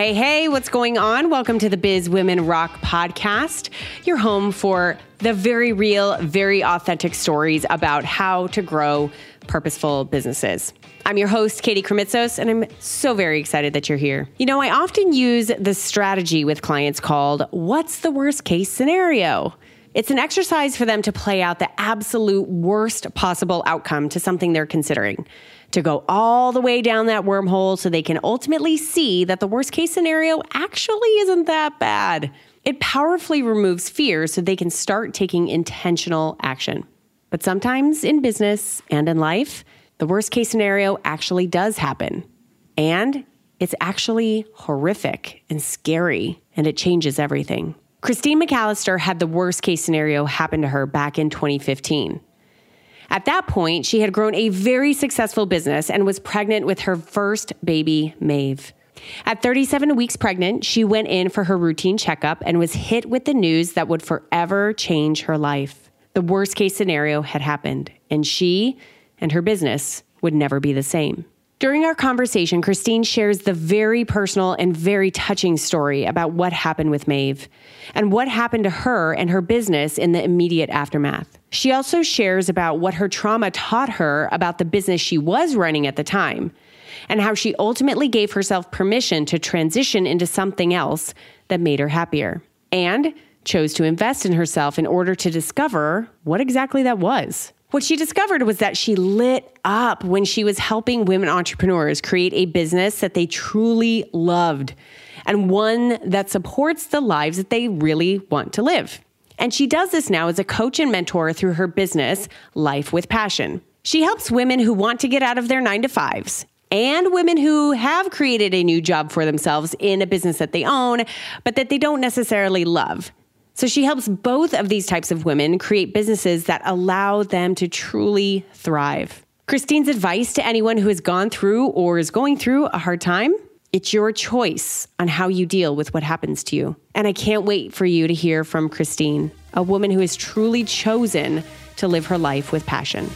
Hey, hey, what's going on? Welcome to the Biz Women Rock podcast, your home for the very real, very authentic stories about how to grow purposeful businesses. I'm your host, Katie Krimitsos, and I'm so very excited that you're here. You know, I often use the strategy with clients called What's the Worst Case Scenario? It's an exercise for them to play out the absolute worst possible outcome to something they're considering to go all the way down that wormhole so they can ultimately see that the worst case scenario actually isn't that bad. It powerfully removes fear so they can start taking intentional action. But sometimes in business and in life, the worst case scenario actually does happen. And it's actually horrific and scary, and it changes everything. Christine McAlister had the worst case scenario happen to her back in 2015. At that point, she had grown a very successful business and was pregnant with her first baby, Maeve. At 37 weeks pregnant, she went in for her routine checkup and was hit with the news that would forever change her life. The worst case scenario had happened, and she and her business would never be the same. During our conversation, Christine shares the very personal and very touching story about what happened with Maeve and what happened to her and her business in the immediate aftermath. She also shares about what her trauma taught her about the business she was running at the time and how she ultimately gave herself permission to transition into something else that made her happier and chose to invest in herself in order to discover what exactly that was. What she discovered was that she lit up when she was helping women entrepreneurs create a business that they truly loved and one that supports the lives that they really want to live. And she does this now as a coach and mentor through her business, Life with Passion. She helps women who want to get out of their nine to fives and women who have created a new job for themselves in a business that they own, but that they don't necessarily love. So she helps both of these types of women create businesses that allow them to truly thrive. Christine's advice to anyone who has gone through or is going through a hard time it's your choice on how you deal with what happens to you. And I can't wait for you to hear from Christine, a woman who has truly chosen to live her life with passion.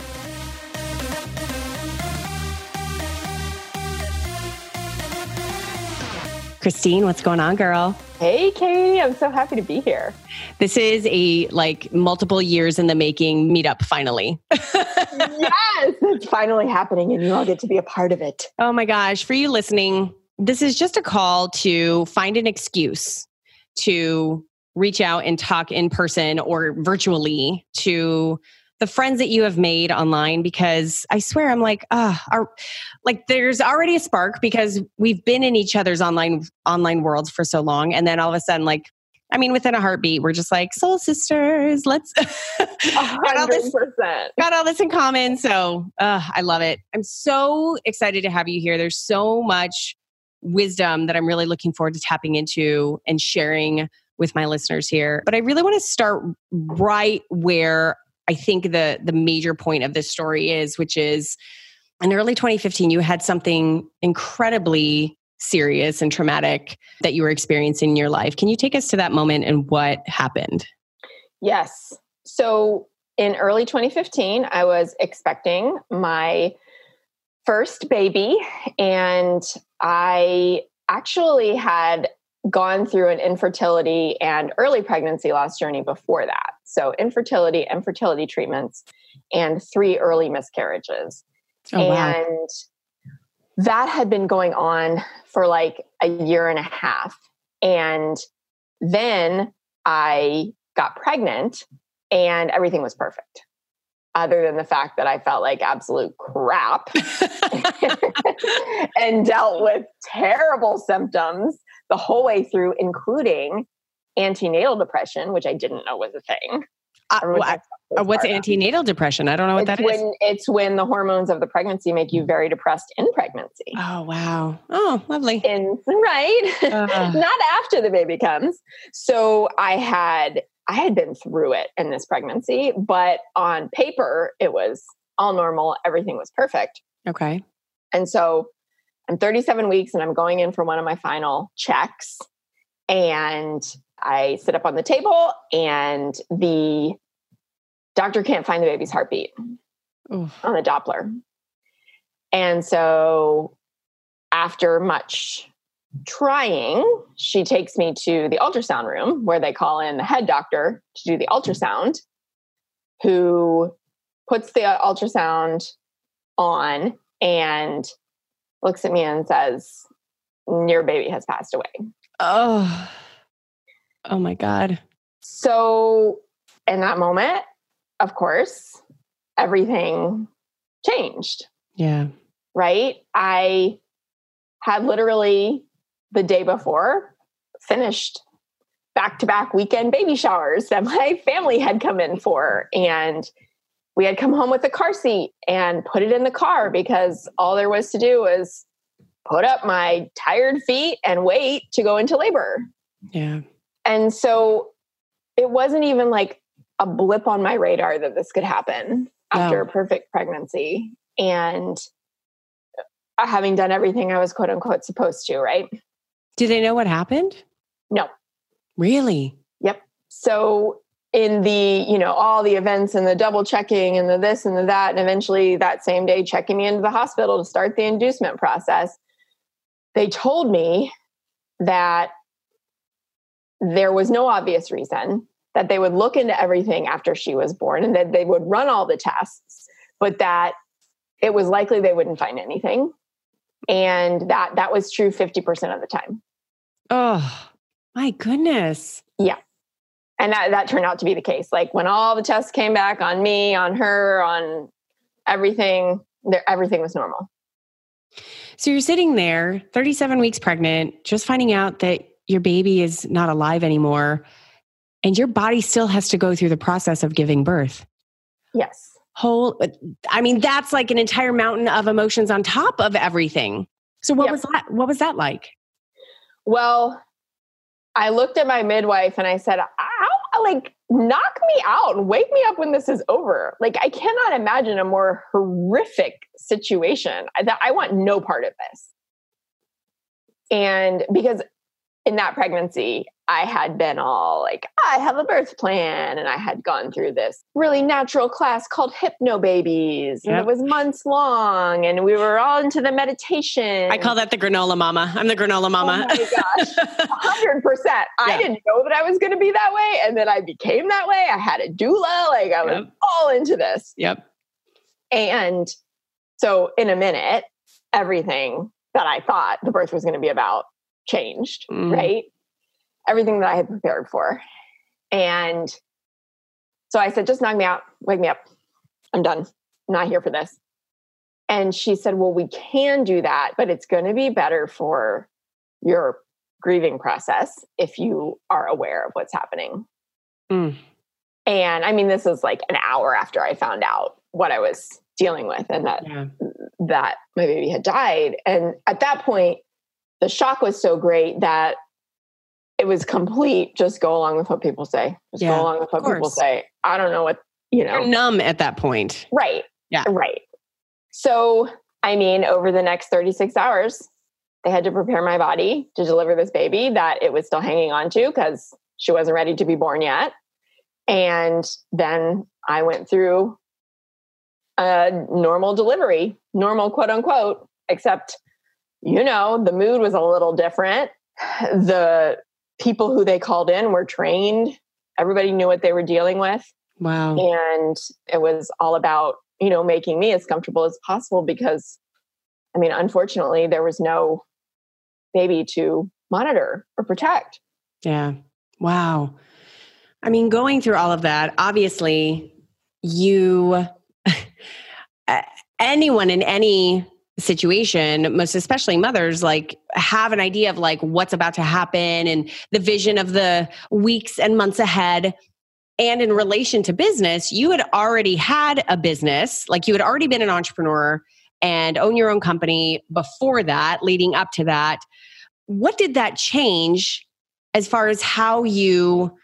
Christine, what's going on, girl? Hey, Katie, I'm so happy to be here. This is a like multiple years in the making meetup finally. yes, it's finally happening and you all get to be a part of it. Oh my gosh, for you listening, this is just a call to find an excuse to reach out and talk in person or virtually to the friends that you have made online because I swear I'm like, ah, uh, like there's already a spark because we've been in each other's online online worlds for so long, and then all of a sudden, like, I mean, within a heartbeat, we're just like soul sisters. Let's got all this got all this in common. So uh, I love it. I'm so excited to have you here. There's so much wisdom that I'm really looking forward to tapping into and sharing with my listeners here. But I really want to start right where I think the the major point of this story is, which is in early 2015, you had something incredibly serious and traumatic that you were experiencing in your life. Can you take us to that moment and what happened? Yes. So in early 2015, I was expecting my first baby, and I actually had gone through an infertility and early pregnancy loss journey before that. So, infertility and fertility treatments, and three early miscarriages. Oh, and wow. that had been going on for like a year and a half. And then I got pregnant, and everything was perfect. Other than the fact that I felt like absolute crap and dealt with terrible symptoms the whole way through, including antenatal depression, which I didn't know was a thing. Uh, what, uh, what's antenatal depression? I don't know what it's that when, is. It's when the hormones of the pregnancy make you very depressed in pregnancy. Oh, wow. Oh, lovely. In, right. Uh. Not after the baby comes. So I had I had been through it in this pregnancy, but on paper it was all normal. Everything was perfect. Okay. And so I'm 37 weeks and I'm going in for one of my final checks. And I sit up on the table and the doctor can't find the baby's heartbeat Oof. on the Doppler. And so after much trying, she takes me to the ultrasound room where they call in the head doctor to do the ultrasound, who puts the ultrasound on and looks at me and says, Your baby has passed away. Oh, oh my God. So, in that moment, of course, everything changed. Yeah. Right. I had literally the day before finished back to back weekend baby showers that my family had come in for. And we had come home with a car seat and put it in the car because all there was to do was put up my tired feet and wait to go into labor. Yeah. And so it wasn't even like a blip on my radar that this could happen after a perfect pregnancy. And uh, having done everything I was quote unquote supposed to, right? Do they know what happened? No. Really? Yep. So in the, you know, all the events and the double checking and the this and the that, and eventually that same day checking me into the hospital to start the inducement process, they told me that there was no obvious reason that they would look into everything after she was born and that they would run all the tests, but that it was likely they wouldn't find anything. And that that was true 50% of the time. Oh, my goodness. Yeah. And that, that turned out to be the case. Like when all the tests came back on me, on her, on everything, there, everything was normal. So you're sitting there, 37 weeks pregnant, just finding out that your baby is not alive anymore, and your body still has to go through the process of giving birth. Yes. Whole, I mean, that's like an entire mountain of emotions on top of everything. So what yep. was that? What was that like? Well, I looked at my midwife and I said, "Ow, like knock me out and wake me up when this is over." Like I cannot imagine a more horrific situation. That I want no part of this. And because in that pregnancy, I had been all like, I have a birth plan. And I had gone through this really natural class called Hypnobabies. Yep. And it was months long. And we were all into the meditation. I call that the granola mama. I'm the granola oh mama. Oh my gosh. 100%. I didn't know that I was going to be that way. And then I became that way. I had a doula. Like I was yep. all into this. Yep. And so in a minute, everything that I thought the birth was going to be about changed, mm. right? Everything that I had prepared for. And so I said, just knock me out, wake me up. I'm done. I'm not here for this. And she said, well, we can do that, but it's going to be better for your grieving process if you are aware of what's happening. Mm. And I mean, this is like an hour after I found out what I was dealing with and that yeah. that my baby had died. And at that point, the shock was so great that it was complete. Just go along with what people say. Just yeah, go along with what people say. I don't know what, you know. You're numb at that point. Right. Yeah. Right. So, I mean, over the next 36 hours, they had to prepare my body to deliver this baby that it was still hanging on to because she wasn't ready to be born yet. And then I went through a normal delivery, normal quote unquote, except you know, the mood was a little different. The people who they called in were trained. Everybody knew what they were dealing with. Wow. And it was all about, you know, making me as comfortable as possible because, I mean, unfortunately, there was no baby to monitor or protect. Yeah. Wow. I mean, going through all of that, obviously, you, anyone in any situation most especially mothers like have an idea of like what's about to happen and the vision of the weeks and months ahead. And in relation to business you had already had a business like you had already been an entrepreneur and own your own company before that leading up to that. What did that change as far as how you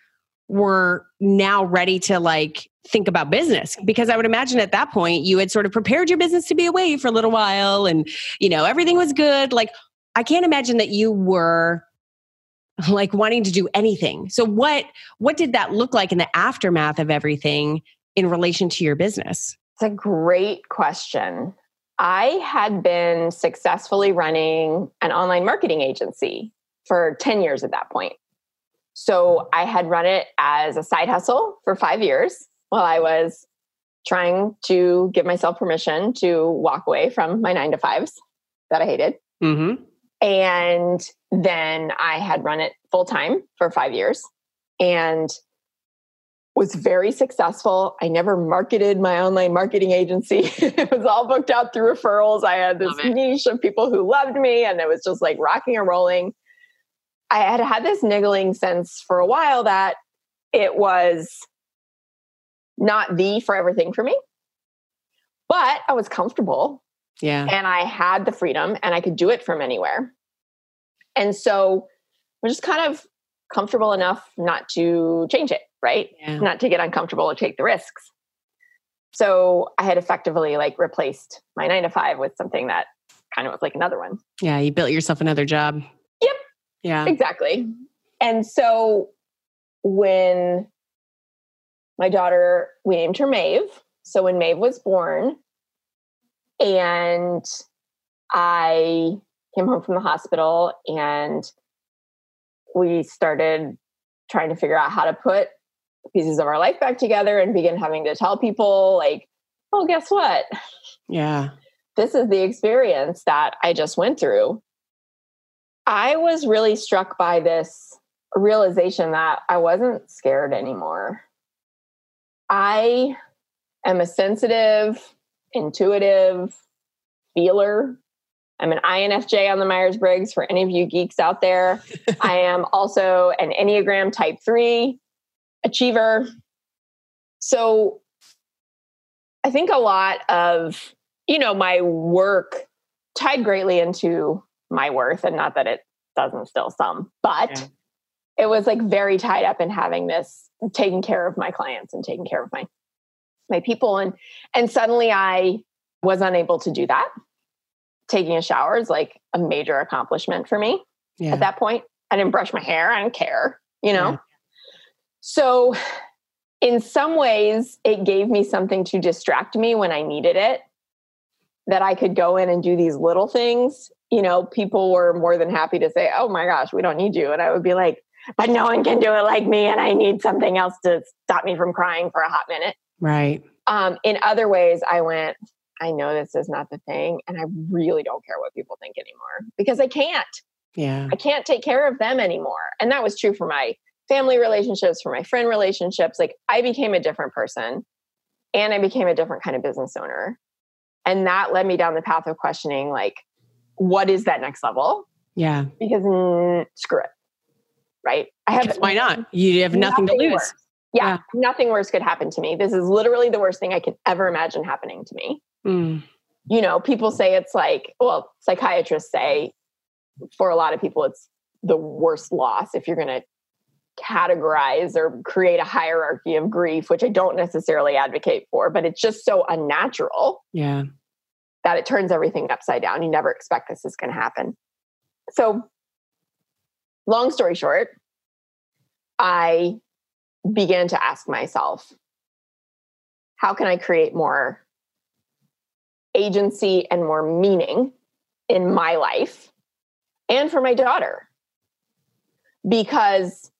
were now ready to like think about business because i would imagine at that point you had sort of prepared your business to be away for a little while and you know everything was good. Like i can't imagine that you were like wanting to do anything. So what what did that look like in the aftermath of everything in relation to your business? It's a great question. I had been successfully running an online marketing agency for 10 years at that point. So I had run it as a side hustle for five years while I was trying to give myself permission to walk away from my nine to fives that I hated. Mm-hmm. And then I had run it full time for five years and was very successful. I never marketed my online marketing agency. it was all booked out through referrals. I had this niche of people who loved me and it was just like rocking and rolling. I had had this niggling sense for a while that it was not the for everything for me. But I was comfortable. Yeah. And I had the freedom and I could do it from anywhere. And so I'm just kind of comfortable enough not to change it, right? Yeah. Not to get uncomfortable or take the risks. So I had effectively like replaced my nine to five with something that kind of was like another one. Yeah, you built yourself another job. Yep. Yeah. Exactly. And so when my daughter, we named her Maeve. So when Maeve was born, and I came home from the hospital and we started trying to figure out how to put pieces of our life back together and begin having to tell people like oh guess what? Yeah. This is the experience that i just went through. I was really struck by this realization that i wasn't scared anymore i am a sensitive intuitive feeler I'm an INFJ on the Myers Briggs for any of you geeks out there. I am also an Enneagram type three achiever. So I think a lot of, you know, my work tied greatly into my worth, and not that it doesn't still some, but yeah. It was like very tied up in having this taking care of my clients and taking care of my my people and and suddenly I was unable to do that taking a shower is like a major accomplishment for me yeah. at that point. I didn't brush my hair. I didn't care, you know? Yeah. So, in some ways, it gave me something to distract me when I needed it, that I could go in and do these little things. You know, people were more than happy to say, Oh my gosh, we don't need you. And I would be like, But no one can do it like me. And I need something else to stop me from crying for a hot minute. Right. Um, in other ways, I went, I know this is not the thing. And I really don't care what people think anymore because I can't. Yeah. I can't take care of them anymore. And that was true for my family relationships, for my friend relationships. Like I became a different person and I became a different kind of business owner. And that led me down the path of questioning like, what is that next level? Yeah. Because mm, screw it. Right. I have why not? You have nothing, nothing to lose. Worse. Yeah, yeah, nothing worse could happen to me. This is literally the worst thing I could ever imagine happening to me. Mm. You know, people say it's like, well, psychiatrists say for a lot of people, it's the worst loss if you're going to categorize or create a hierarchy of grief, which I don't necessarily advocate for, but it's just so unnatural. Yeah. That it turns everything upside down. You never expect this is going to happen. So, long story short, I began to ask myself, how can I create more agency and more meaning in my life and for my daughter. Because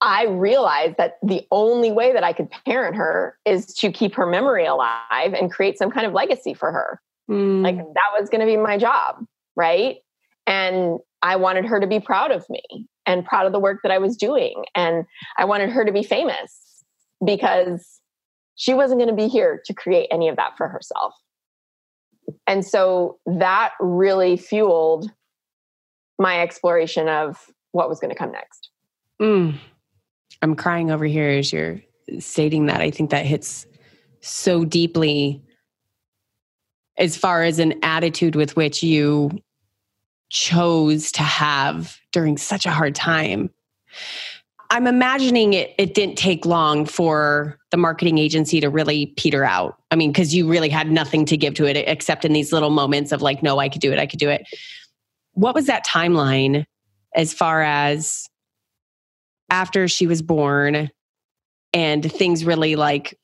I realized that the only way that I could parent her is to keep her memory alive and create some kind of legacy for her. Mm. Like that was going to be my job, right? And I wanted her to be proud of me and proud of the work that I was doing. And I wanted her to be famous because she wasn't going to be here to create any of that for herself. And so that really fueled my exploration of what was going to come next. Mm. I'm crying over here as you're stating that. I think that hits so deeply as far as an attitude with which you chose to have during such a hard time. I'm imagining it it didn't take long for the marketing agency to really peter out. I mean, because you really had nothing to give to it except in these little moments of like, no, I could do it, I could do it. What was that timeline as far as after she was born and things really like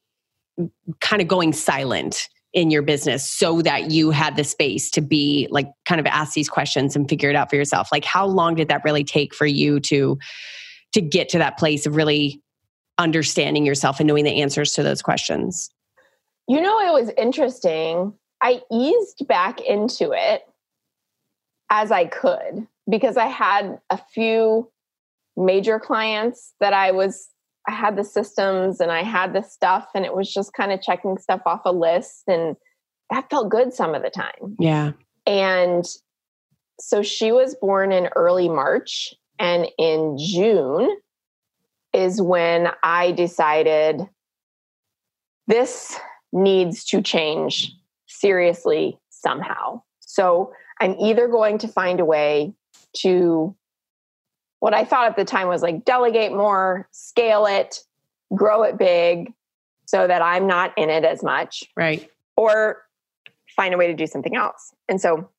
kind of going silent in your business so that you had the space to be like kind of ask these questions and figure it out for yourself? Like how long did that really take for you to to get to that place of really understanding yourself and knowing the answers to those questions? You know it was interesting. I eased back into it as i could because i had a few major clients that i was I had the systems and I had the stuff, and it was just kind of checking stuff off a list. And that felt good some of the time. Yeah. And so she was born in early March. And in June is when I decided this needs to change seriously somehow. So I'm either going to find a way to what I thought at the time was like delegate more, scale it, grow it big so that I'm not in it as much. Right. Or find a way to do something else. And so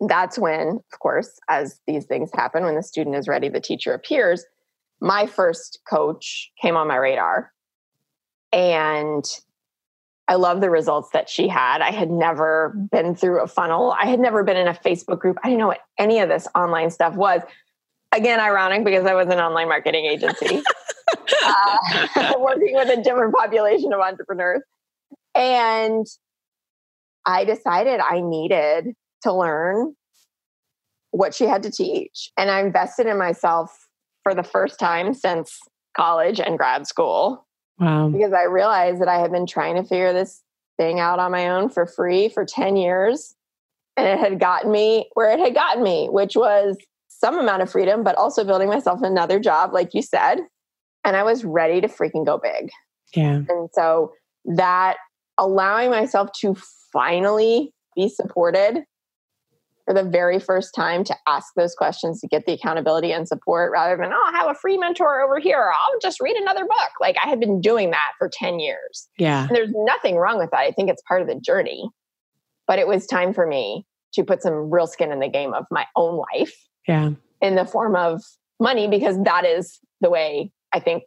that's when, of course, as these things happen, when the student is ready, the teacher appears. My first coach came on my radar. And I love the results that she had. I had never been through a funnel. I had never been in a Facebook group. I didn't know what any of this online stuff was again ironic because I was an online marketing agency uh, working with a different population of entrepreneurs. And I decided I needed to learn what she had to teach. And I invested in myself for the first time since college and grad school. Wow. Because I realized that I had been trying to figure this thing out on my own for free for 10 years. And it had gotten me where it had gotten me, which was some amount of freedom, but also building myself another job, like you said. And I was ready to freaking go big. Yeah. And so that allowing myself to finally be supported for the very first time to ask those questions to get the accountability and support rather than, oh, I have a free mentor over here. or I'll just read another book. Like I had been doing that for 10 years. Yeah. And there's nothing wrong with that. I think it's part of the journey. But it was time for me to put some real skin in the game of my own life yeah. In the form of money, because that is the way I think,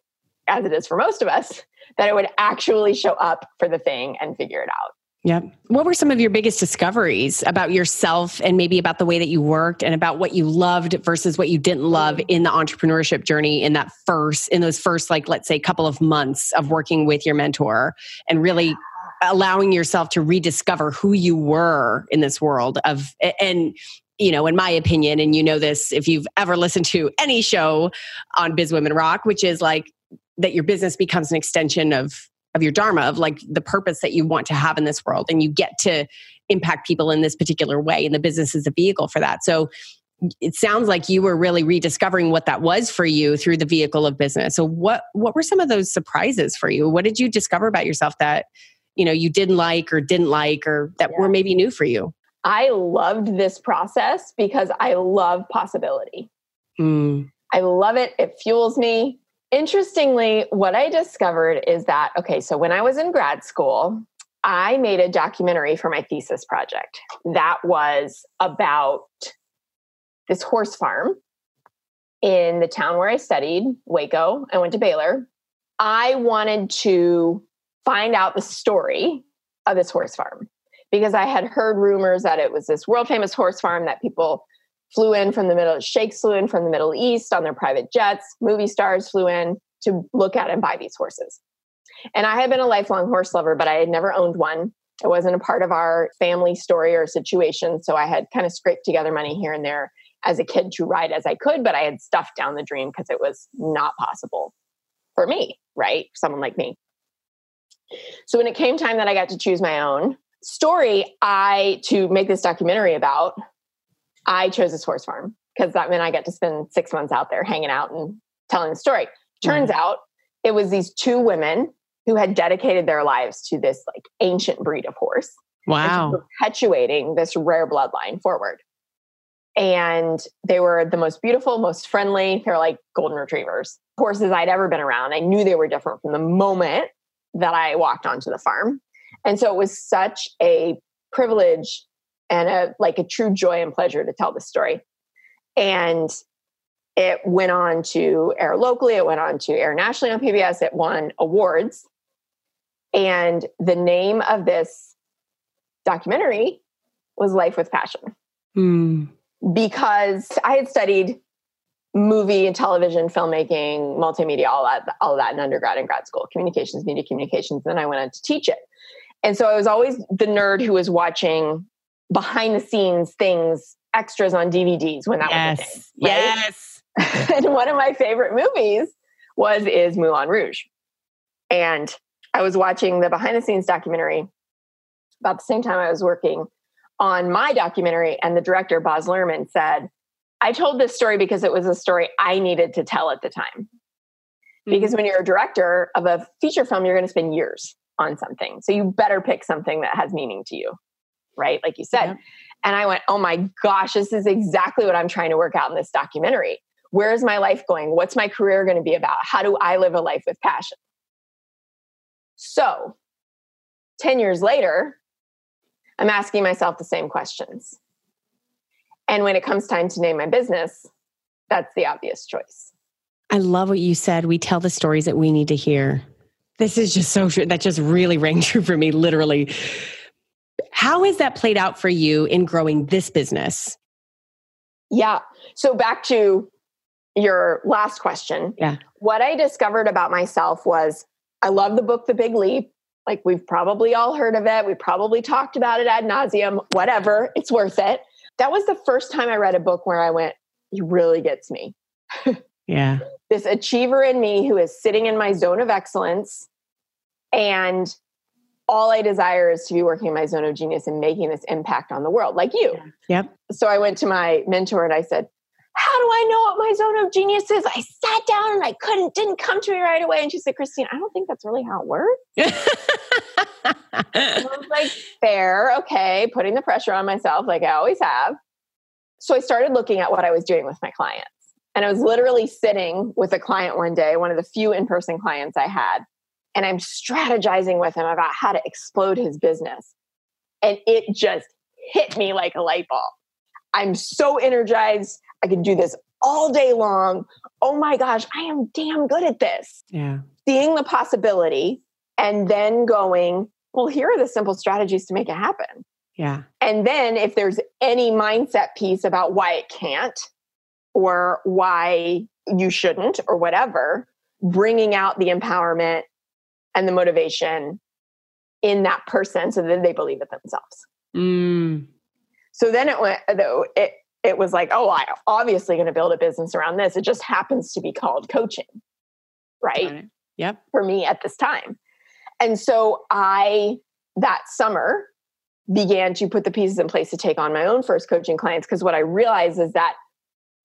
as it is for most of us, that it would actually show up for the thing and figure it out. Yep. What were some of your biggest discoveries about yourself and maybe about the way that you worked and about what you loved versus what you didn't love mm. in the entrepreneurship journey in that first, in those first, like, let's say, couple of months of working with your mentor and really allowing yourself to rediscover who you were in this world of, and you know, in my opinion, and you know this if you've ever listened to any show on Biz Women Rock, which is like that your business becomes an extension of of your dharma of like the purpose that you want to have in this world and you get to impact people in this particular way and the business is a vehicle for that. So it sounds like you were really rediscovering what that was for you through the vehicle of business. So what what were some of those surprises for you? What did you discover about yourself that you know you didn't like or didn't like or that yeah. were maybe new for you I loved this process because I love possibility. Mm. I love it. It fuels me. Interestingly, what I discovered is that, okay, so when I was in grad school, I made a documentary for my thesis project that was about this horse farm in the town where I studied, Waco. I went to Baylor. I wanted to find out the story of this horse farm because I had heard rumors that it was this world famous horse farm that people flew in from the middle, sheikhs flew in from the Middle East on their private jets, movie stars flew in to look at and buy these horses. And I had been a lifelong horse lover, but I had never owned one. It wasn't a part of our family story or situation. So I had kind of scraped together money here and there as a kid to ride as I could, but I had stuffed down the dream because it was not possible for me, right? Someone like me. So when it came time that I got to choose my own, story I to make this documentary about, I chose this horse farm because that meant I got to spend six months out there hanging out and telling the story. Turns mm. out it was these two women who had dedicated their lives to this like ancient breed of horse. Wow. Perpetuating this rare bloodline forward. And they were the most beautiful, most friendly. They're like golden retrievers, horses I'd ever been around. I knew they were different from the moment that I walked onto the farm. And so it was such a privilege and a like a true joy and pleasure to tell the story. And it went on to air locally, it went on to air nationally on PBS, it won awards. And the name of this documentary was Life with Passion. Mm. Because I had studied movie and television filmmaking, multimedia, all that, all that in undergrad and grad school, communications, media communications. Then I went on to teach it. And so I was always the nerd who was watching behind the scenes things, extras on DVDs when that yes. was a thing. Right? Yes. and one of my favorite movies was is Moulin Rouge. And I was watching the behind the scenes documentary about the same time I was working on my documentary, and the director, Baz Luhrmann, said, I told this story because it was a story I needed to tell at the time. Because mm-hmm. when you're a director of a feature film, you're going to spend years on something. So you better pick something that has meaning to you, right? Like you said. Yep. And I went, oh my gosh, this is exactly what I'm trying to work out in this documentary. Where is my life going? What's my career going to be about? How do I live a life with passion? So 10 years later, I'm asking myself the same questions. And when it comes time to name my business, that's the obvious choice. I love what you said. We tell the stories that we need to hear. This is just so true. That just really rang true for me, literally. How has that played out for you in growing this business? Yeah. So back to your last question. Yeah. What I discovered about myself was I love the book The Big Leap. Like we've probably all heard of it. We probably talked about it ad nauseum, whatever. It's worth it. That was the first time I read a book where I went, he really gets me. Yeah. This achiever in me who is sitting in my zone of excellence. And all I desire is to be working in my zone of genius and making this impact on the world, like you. Yep. So I went to my mentor and I said, How do I know what my zone of genius is? I sat down and I couldn't, didn't come to me right away. And she said, Christine, I don't think that's really how it works. I was like, Fair, okay, putting the pressure on myself, like I always have. So I started looking at what I was doing with my clients. And I was literally sitting with a client one day, one of the few in person clients I had, and I'm strategizing with him about how to explode his business. And it just hit me like a light bulb. I'm so energized. I can do this all day long. Oh my gosh, I am damn good at this. yeah. Seeing the possibility and then going, well, here are the simple strategies to make it happen. Yeah. And then if there's any mindset piece about why it can't or why you shouldn't or whatever, bringing out the empowerment and the motivation in that person so that they believe it themselves. Mm. So then it went, though, it, it was like, oh, I'm obviously going to build a business around this. It just happens to be called coaching, right? Got. Yep. For me at this time. And so I, that summer, began to put the pieces in place to take on my own first coaching clients. Because what I realized is that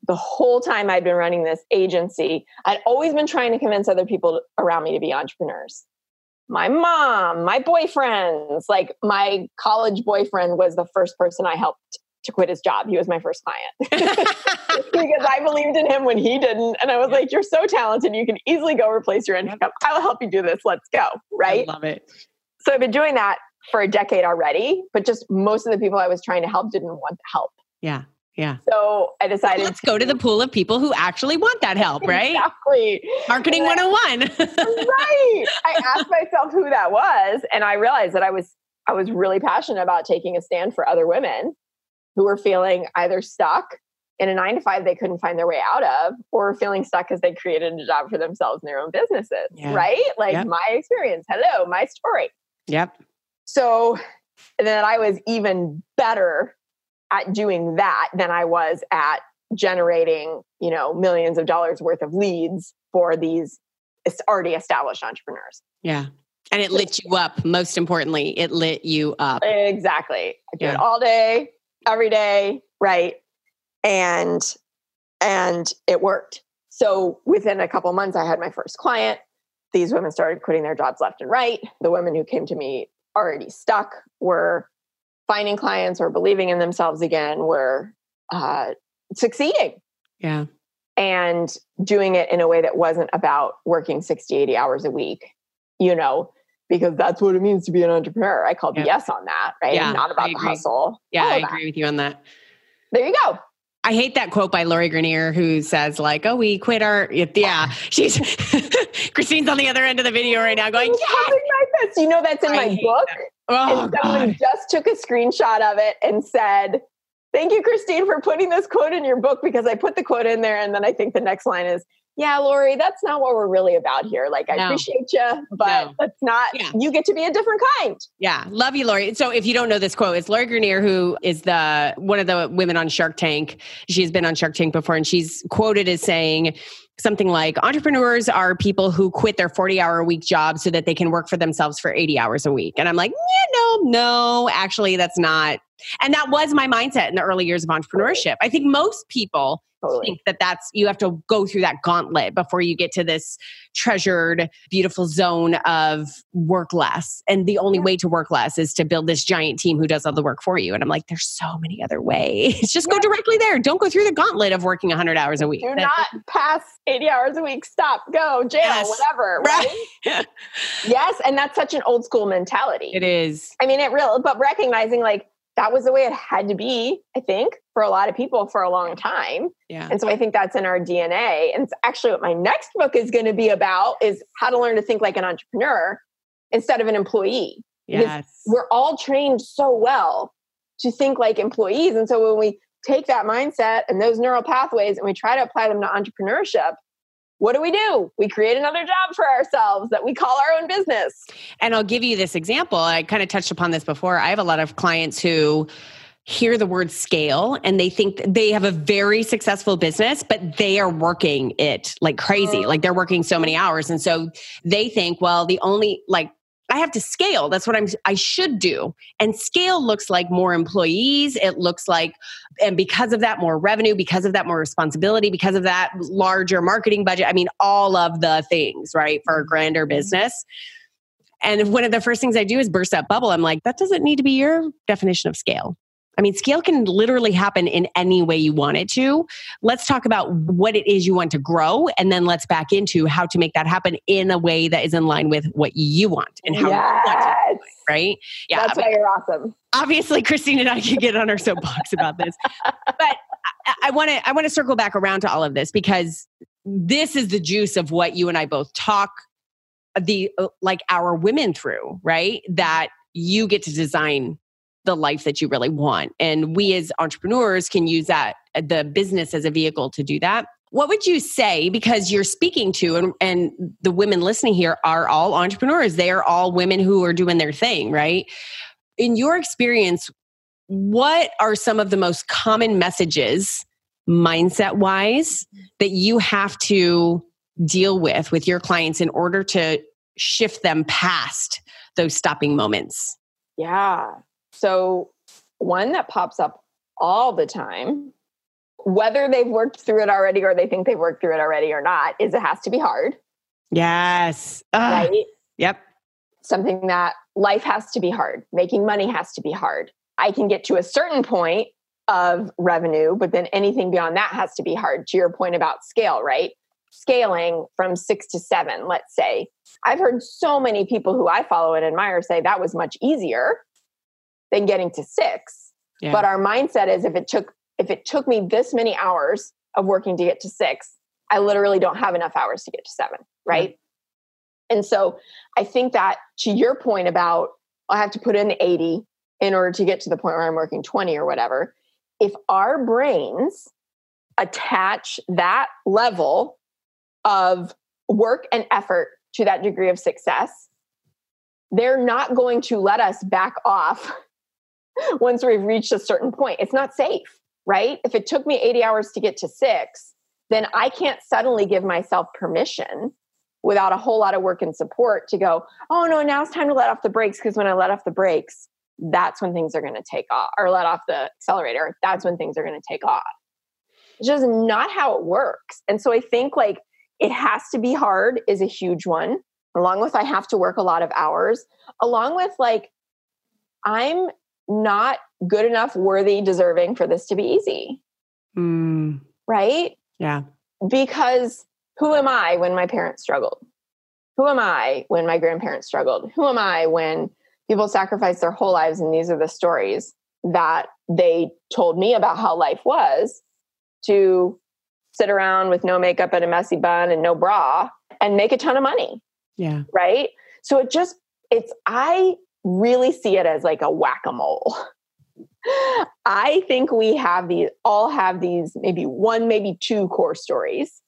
the whole time I'd been running this agency, I'd always been trying to convince other people around me to be entrepreneurs. My mom, my boyfriends, like my college boyfriend was the first person I helped to quit his job. He was my first client because I believed in him when he didn't. And I was like, You're so talented. You can easily go replace your income. I will help you do this. Let's go. Right. I love it. So I've been doing that for a decade already, but just most of the people I was trying to help didn't want the help. Yeah. Yeah. So I decided Let's go to the pool of people who actually want that help, right? Exactly. Marketing And I- 101. right. I asked myself who that was, and I realized that I was I was really passionate about taking a stand for other women who were feeling either stuck in a nine to five they couldn't find their way out of, or feeling stuck because they created a job for themselves in their own businesses. Yeah. Right? Like Yep. my experience. Hello, my story. yep. So then I was even better at doing that than I was at generating, you know, millions of dollars worth of leads for these already established entrepreneurs. Yeah. And it lit you up. Most importantly, it lit you up. Exactly. I do Yeah. it all day, every day, right? And and it worked. So within a couple months I had my first client. These women started quitting their jobs left and right. The women who came to me already stuck were finding clients or believing in themselves again, were uh, succeeding Yeah. and doing it in a way that wasn't about working 60, 80 hours a week, you know, because that's what it means to be an entrepreneur. I call Yep. BS on that, right? Yeah, Not about the hustle. Yeah. I that. agree with you on that. There you go. I hate that quote by Lori Greiner who says like, "Oh, we quit our yeah." She's Christine's on the other end of the video right now going, "Yeah." pumping my fist. You know, that's in I my book. Oh, and someone God. just took a screenshot of it and said, Thank you, Christine, for putting this quote in your book because I put the quote in there. And then I think the next line is, Yeah, Lori, that's not what we're really about here. Like, I No. appreciate you, but No. let's not, Yeah. you get to be a different kind. Yeah, love you, Lori. So, if you don't know this quote, it's Lori Greiner, who is the one of the women on Shark Tank. She's been on Shark Tank before, and she's quoted as saying something like, "Entrepreneurs are people who quit their forty-hour a week job so that they can work for themselves for eighty hours a week." And I'm like, yeah, no, no, actually, that's not. And that was my mindset in the early years of entrepreneurship. I think most people Totally. think that that's you have to go through that gauntlet before you get to this treasured beautiful zone of work less and the only way to work less is to build this giant team who does all the work for you and i'm like there's so many other ways just go directly there don't go through the gauntlet of working 100 hours a week Do That- not pass 80 hours a week. Stop, go, jail, Yes. whatever. Right. Right? yes. And that's such an old school mentality. it is I mean, it real, but recognizing like that was the way it had to be, I think, for a lot of people for a long time. yeah And so I think that's in our DNA. And it's actually what my next book is going to be about is how to learn to think like an entrepreneur instead of an employee. yes We're all trained so well to think like employees. And so when we take that mindset and those neural pathways and we try to apply them to entrepreneurship, what do we do? We create another job for ourselves that we call our own business. And I'll give you this example. I kind of touched upon this before. I have a lot of clients who hear the word scale and they think they have a very successful business, but they are working it like crazy. Mm. Like they're working so many hours. And so they think, well, the only like I have to scale. That's what I'm I should do. And scale looks like more employees. It looks like and because of that more revenue, because of that more responsibility, because of that larger marketing budget. I mean all of the things, right? For a mm-hmm. grander business. And one of the first things I do is burst that bubble. I'm like, that doesn't need to be your definition of scale. I mean, scale can literally happen in any way you want it to. Let's talk about what it is you want to grow, and then let's back into how to make that happen in a way that is in line with what you want and how you want to, yes. right? Yeah. That's why you're awesome. obviously Christine and I can get on our soapbox about this. But I want to I want to circle back around to all of this because this is the juice of what you and I both talk the uh, like our women through, right? That you get to design the life that you really want. And we as entrepreneurs can use that uh, the business as a vehicle to do that. What would you say because you're speaking to and, and the women listening here are all entrepreneurs. They are all women who are doing their thing, right? in your experience, what are some of the most common messages, mindset wise, that you have to deal with with your clients in order to shift them past those stopping moments? Yeah. So, one that pops up all the time, whether they've worked through it already or they think they've worked through it already or not, is it has to be hard, Yes. Ugh. right? Yep. Something that life has to be hard, making money has to be hard. I can get to a certain point of revenue, but then anything beyond that has to be hard. To your point about scale, right? Scaling from six to seven, let's say. I've heard so many people who I follow and admire say that was much easier than getting to six. Yeah. But our mindset is if it took if it took me this many hours of working to get to six, I literally don't have enough hours to get to seven, right? And so I think that to your point about I have to put in 80 in order to get to the point where I'm working 20 or whatever, if our brains attach that level of work and effort to that degree of success, they're not going to let us back off once we've reached a certain point. It's not safe, right? If it took me 80 hours to get to six, then I can't suddenly give myself permission without a whole lot of work and support to go, oh no, now it's time to let off the brakes. Because when I let off the brakes, that's when things are going to take off, or let off the accelerator. That's when things are going to take off. It's just not how it works. And so I think like it has to be hard is a huge one, along with I have to work a lot of hours, along with like I'm not good enough, worthy, deserving for this to be easy, Mm, right? yeah. because who am I when my parents struggled? Who am I when my grandparents struggled? Who am I when people sacrificed their whole lives? And these are the stories that they told me about how life was to sit around with no makeup and a messy bun and no bra and make a ton of money Yeah. right? So it just, it's, I really see it as like a whack-a-mole. I think we have these all have these maybe one, maybe two core stories.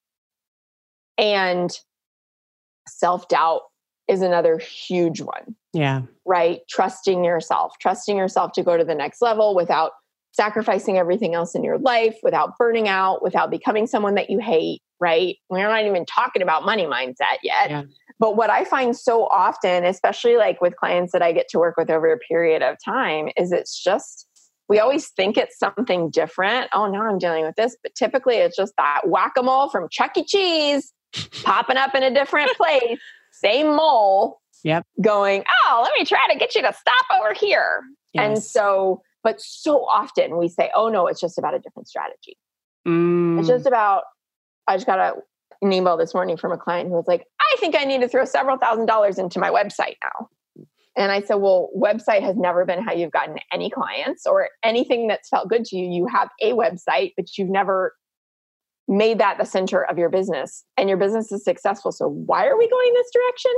And self-doubt is another huge one. Yeah. Right? Trusting yourself, trusting yourself to go to the next level without sacrificing everything else in your life, without burning out, without becoming someone that you hate, right? We're not even talking about money mindset yet. Yeah. But what I find so often, especially like with clients that I get to work with over a period of time, is it's just we always think it's something different. Oh, now I'm dealing with this. But typically it's just that whack a mole from Chuck E. Cheese popping up in a different place, same mole. Yep. Going, oh, let me try to get you to stop over here. Yes. And so, but so often we say, oh, no, it's just about a different strategy. Mm. It's just about, I just got a, an email this morning from a client who was like, I think I need to throw several thousand dollars into my website now. And I said, Well, website has never been how you've gotten any clients or anything that's felt good to you. You have a website, but you've never made that the center of your business and your business is successful. So why are we going this direction?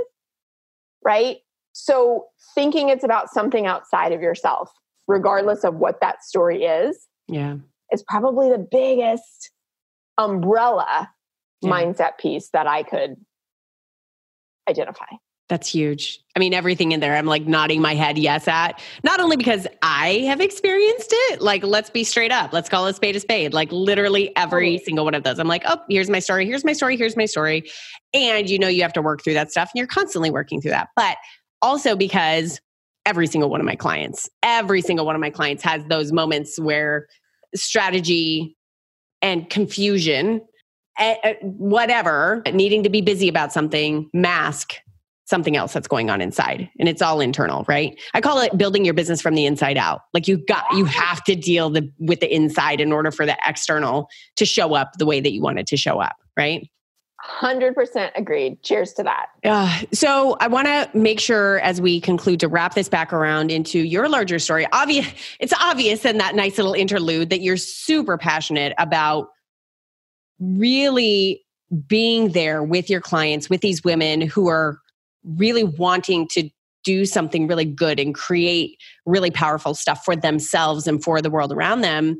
Right. So thinking it's about something outside of yourself, regardless of what that story is, yeah, is probably the biggest umbrella yeah. mindset piece that I could identify. That's huge. I mean, everything in there, I'm like nodding my head yes at. Not only because I have experienced it, like, let's be straight up, let's call a spade a spade. Like, literally every single one of those. I'm like, oh, here's my story, here's my story, here's my story. And you know, you have to work through that stuff and you're constantly working through that. But also because every single one of my clients, every single one of my clients has those moments where strategy and confusion, whatever, needing to be busy about something, mask something else that's going on inside. And it's all internal right? I call it building your business from the inside out. Like you got you have to deal the, with the inside in order for the external to show up the way that you want it to show up right? 100% agreed. Cheers to that. Uh, so i want to make sure as we conclude to wrap this back around into your larger story obvious it's obvious in that nice little interlude that you're super passionate about really being there with your clients with these women who are really wanting to do something really good and create really powerful stuff for themselves and for the world around them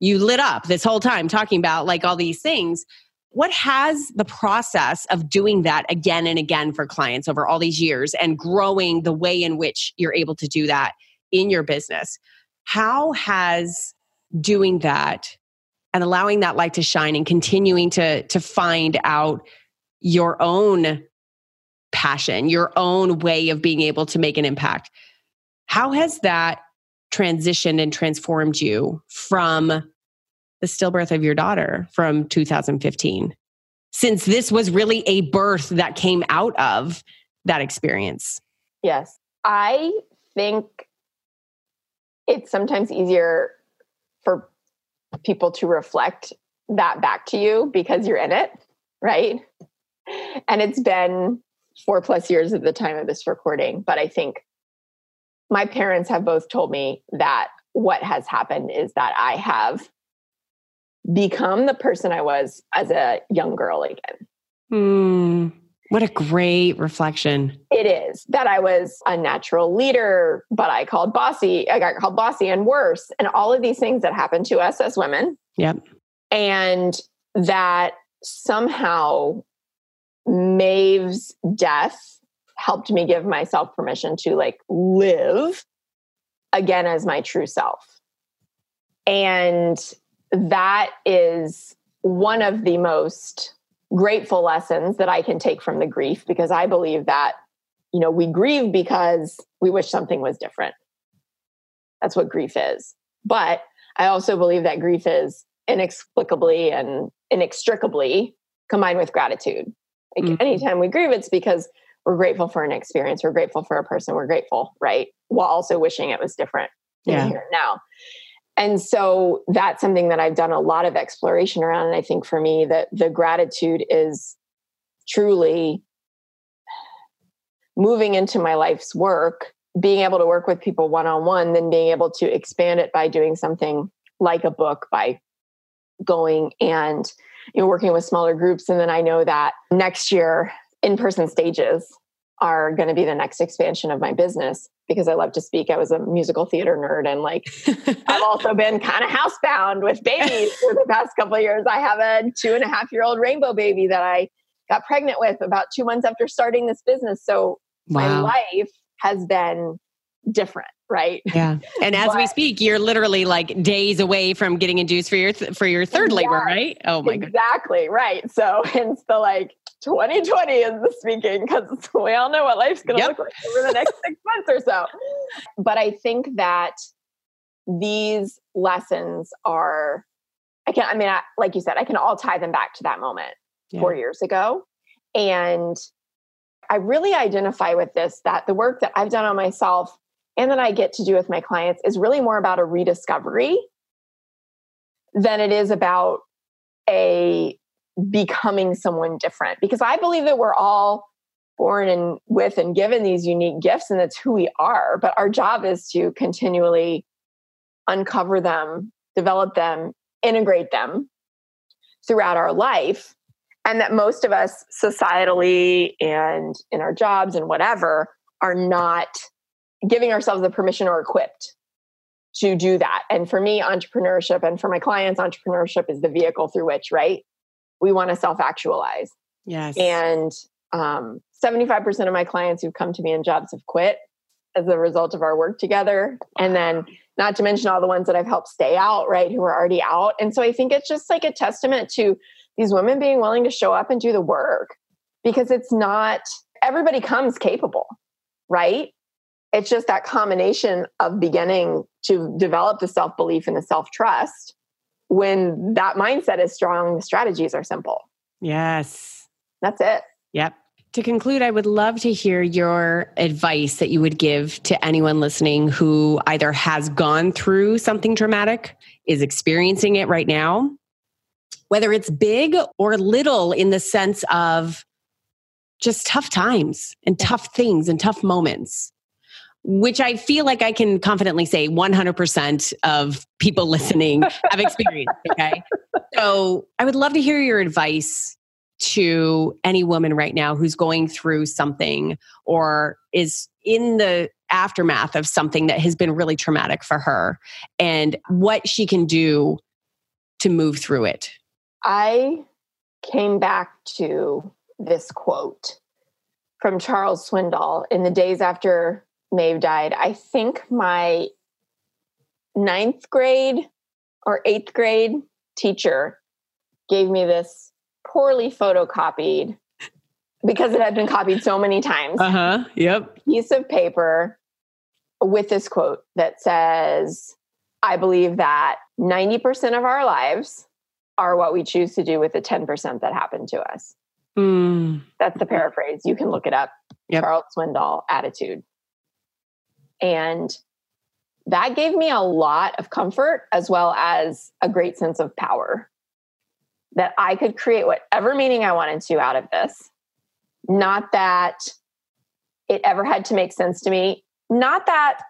you lit up this whole time talking about like all these things. What has the process of doing that again and again for clients over all these years and growing the way in which you're able to do that in your business? How has doing that and allowing that light to shine and continuing to to find out your own passion, your own way of being able to make an impact. How has that transitioned and transformed you from the stillbirth of your daughter from 2015? Since this was really a birth that came out of that experience. Yes. I think it's sometimes easier for people to reflect that back to you because you're in it, right? And it's been four plus years at the time of this recording, but I think my parents have both told me that what has happened is that I have become the person I was as a young girl again. Mm, what a great reflection. It is that I was a natural leader, but I called bossy. I got called bossy and worse, and all of these things that happen to us as women. Yep. And that somehow Maeve's death helped me give myself permission to like live again as my true self. And that is one of the most grateful lessons that I can take from the grief because I believe that, you know, we grieve because we wish something was different. That's what grief is. But I also believe that grief is inexplicably and inextricably combined with gratitude. Like mm-hmm. anytime we grieve, it's because we're grateful for an experience, we're grateful for a person, we're grateful, right? While also wishing it was different yeah. here now. And so that's something that I've done a lot of exploration around. And I think for me that the gratitude is truly moving into my life's work, being able to work with people one on one, then being able to expand it by doing something like a book, by going and you know working with smaller groups and then i know that next year in person stages are going to be the next expansion of my business because I love to speak. I was a musical theater nerd and like I've also been kind of housebound with babies for the past couple of years. I have a two and a half year old rainbow baby that I got pregnant with about two months after starting this business. So wow. my life has been different right yeah and as but, we speak you're literally like days away from getting induced for your th- for your third labor right oh my exactly God. right so hence the like 2020 is the speaking because we all know what life's going to yep. look like over the next six months or so but i think that these lessons are i can i mean I, like you said i can all tie them back to that moment yeah. four years ago and I really identify with this that the work that I've done on myself and that I get to do with my clients is really more about a rediscovery than it is about a becoming someone different. Because I believe that we're all born and with and given these unique gifts, and that's who we are. But our job is to continually uncover them, develop them, integrate them throughout our life. And that most of us societally and in our jobs and whatever are not giving ourselves the permission or equipped to do that. And for me, entrepreneurship and for my clients, entrepreneurship is the vehicle through which, right? We want to self actualize. Yes. And um, 75% of my clients who've come to me in jobs have quit as a result of our work together. And then, not to mention all the ones that I've helped stay out, right, who are already out. And so I think it's just like a testament to these women being willing to show up and do the work because it's not everybody comes capable, right? it's just that combination of beginning to develop the self belief and the self trust. When that mindset is strong, the strategies are simple. Yes. That's it. Yep. To conclude, I would love to hear your advice that you would give to anyone listening who either has gone through something traumatic, is experiencing it right now, whether it's big or little in the sense of just tough times and tough things and tough moments which I feel like I can confidently say 100% of people listening have experienced. Okay. So I would love to hear your advice to any woman right now who's going through something or is in the aftermath of something that has been really traumatic for her and what she can do to move through it. I came back to this quote from Charles Swindoll in the days after Maeve died, I think my ninth grade or eighth grade teacher gave me this poorly photocopied because it had been copied so many times. Uh huh. Yep. Piece of paper with this quote that says, I believe that 90% of our lives are what we choose to do with the 10% that happened to us. Mm. That's the paraphrase. You can look it up. Yep. Charles Swindoll attitude. And that gave me a lot of comfort as well as a great sense of power that I could create whatever meaning I wanted to out of this. Not that it ever had to make sense to me. Not that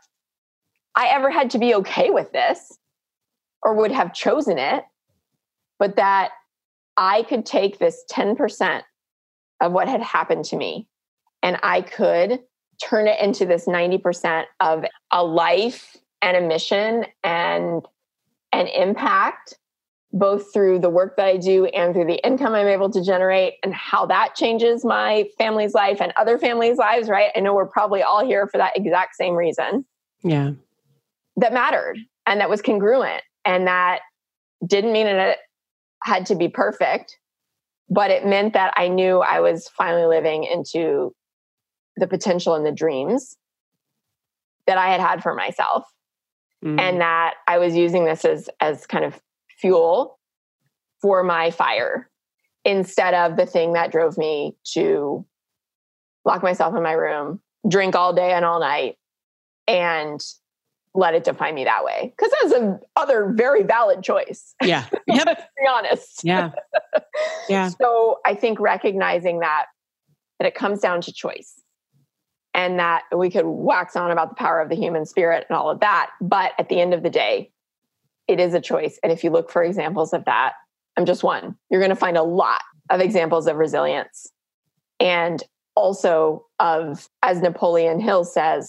I ever had to be okay with this or would have chosen it, but that I could take this 10% of what had happened to me and I could turn it into this 90% of a life and a mission and an impact both through the work that I do and through the income I'm able to generate and how that changes my family's life and other families' lives, right? I know we're probably all here for that exact same reason. Yeah. That mattered and that was congruent and that didn't mean it had to be perfect, but it meant that I knew I was finally living into the potential and the dreams that I had had for myself. Mm. And that I was using this as as kind of fuel for my fire instead of the thing that drove me to lock myself in my room, drink all day and all night, and let it define me that way. Because that's a other very valid choice. Yeah. Yep. Let's be honest. Yeah. Yeah. so I think recognizing that that it comes down to choice and that we could wax on about the power of the human spirit and all of that. But at the end of the day, it is a choice. And if you look for examples of that, I'm just one. You're going to find a lot of examples of resilience and also of, as Napoleon Hill says,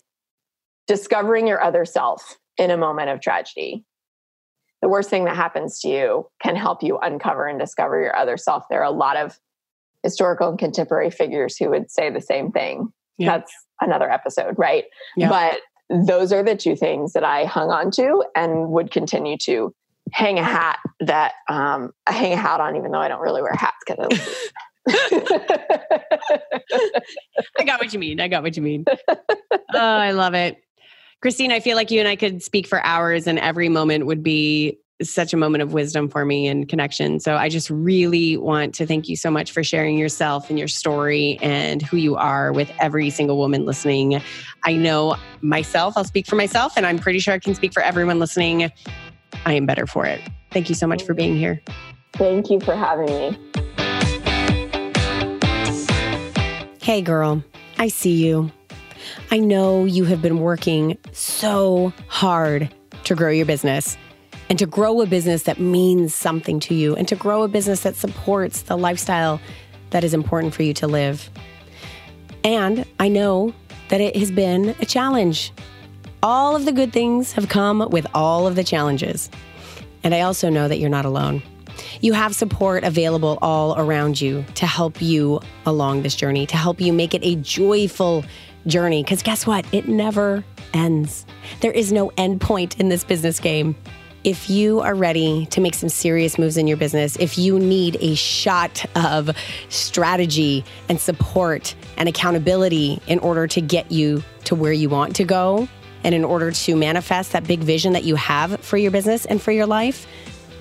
discovering your other self in a moment of tragedy. The worst thing that happens to you can help you uncover and discover your other self. There are a lot of historical and contemporary figures who would say the same thing. Yeah. That's another episode, right? Yeah. But those are the two things that I hung on to and would continue to hang a hat that um, I hang a hat on, even though I don't really wear hats because I I got what you mean. I got what you mean. Oh, I love it. Christine, I feel like you and I could speak for hours and every moment would be such a moment of wisdom for me and connection. So I just really want to thank you so much for sharing yourself and your story and who you are with every single woman listening. I know myself, I'll speak for myself, and I'm pretty sure I can speak for everyone listening. I am better for it. Thank you so much for being here. Thank you for having me. Hey, girl, I see you. I know you have been working so hard to grow your business and to grow a business that means something to you and to grow a business that supports the lifestyle that is important for you to live. And I know that it has been a challenge. All of the good things have come with all of the challenges. And I also know that you're not alone. You have support available all around you to help you along this journey, to help you make it a joyful journey. Because guess what? It never ends. There is no end point in this business game. If you are ready to make some serious moves in your business, if you need a shot of strategy and support and accountability in order to get you to where you want to go, and in order to manifest that big vision that you have for your business and for your life,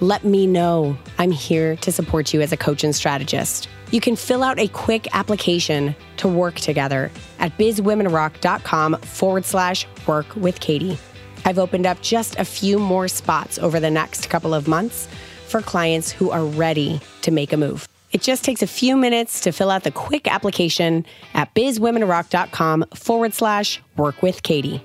let me know. I'm here to support you as a coach and strategist. You can fill out a quick application to work together at bizwomenrock.com forward slash work with Katie. I've opened up just a few more spots over the next couple of months for clients who are ready to make a move. It just takes a few minutes to fill out the quick application at bizwomenrock.com forward slash work with Katie.